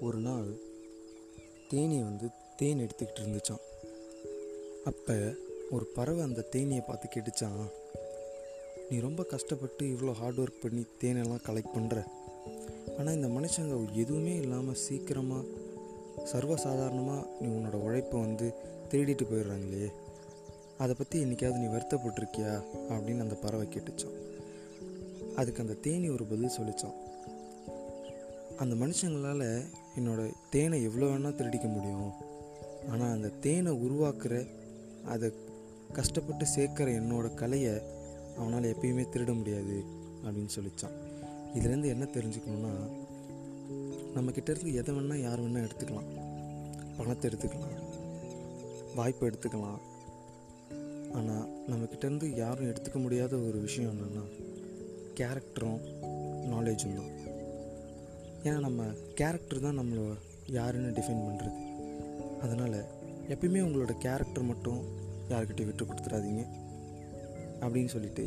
ஒரு நாள் தேனீ வந்து தேன் எடுத்துக்கிட்டு இருந்துச்சான் அப்போ ஒரு பறவை அந்த தேனியை பார்த்து கேட்டுச்சான் நீ ரொம்ப கஷ்டப்பட்டு இவ்வளோ ஹார்ட் ஒர்க் பண்ணி தேனெல்லாம் கலெக்ட் பண்ணுற ஆனால் இந்த மனுஷங்க எதுவுமே இல்லாமல் சீக்கிரமாக சர்வசாதாரணமாக நீ உன்னோட உழைப்பை வந்து திருடிட்டு போயிடுறாங்களே. அதை பற்றி என்னைக்காவது நீ வருத்தப்பட்டிருக்கியா? அப்படின்னு அந்த பறவை கேட்டுச்சான் அதுக்கு அந்த தேனி ஒரு பதில் சொல்லிச்சான் அந்த மனுஷங்களால் என்னோடய தேனை எவ்வளோ வேணால் திருடிக்க முடியும். ஆனால் அந்த தேனை உருவாக்குற அதை கஷ்டப்பட்டு சேர்க்குற என்னோடய கலையை அவனால் எப்பயுமே திருட முடியாது அப்படின்னு சொல்லிச்சான். இதுலேருந்து என்ன தெரிஞ்சுக்கணுன்னா நம்மக்கிட்ட இருந்து எதை வேணால் யார் வேணால் எடுத்துக்கலாம். பணத்தை எடுத்துக்கலாம். வாய்ப்பை எடுத்துக்கலாம். ஆனால் நம்மக்கிட்டேருந்து யாரும் எடுத்துக்க முடியாத ஒரு விஷயம் என்னென்னா கேரக்டரும் நாலேஜும் தான். ஏன்னா நம்ம கேரக்டர் தான் நம்மளை யாருன்னு டிஃபைன் பண்ணுறது அதனால் எப்பயுமே உங்களோட கேரக்டர் மட்டும் யார்கிட்டயும் விட்டு கொடுத்துடாதீங்க அப்படின்னு சொல்லிட்டு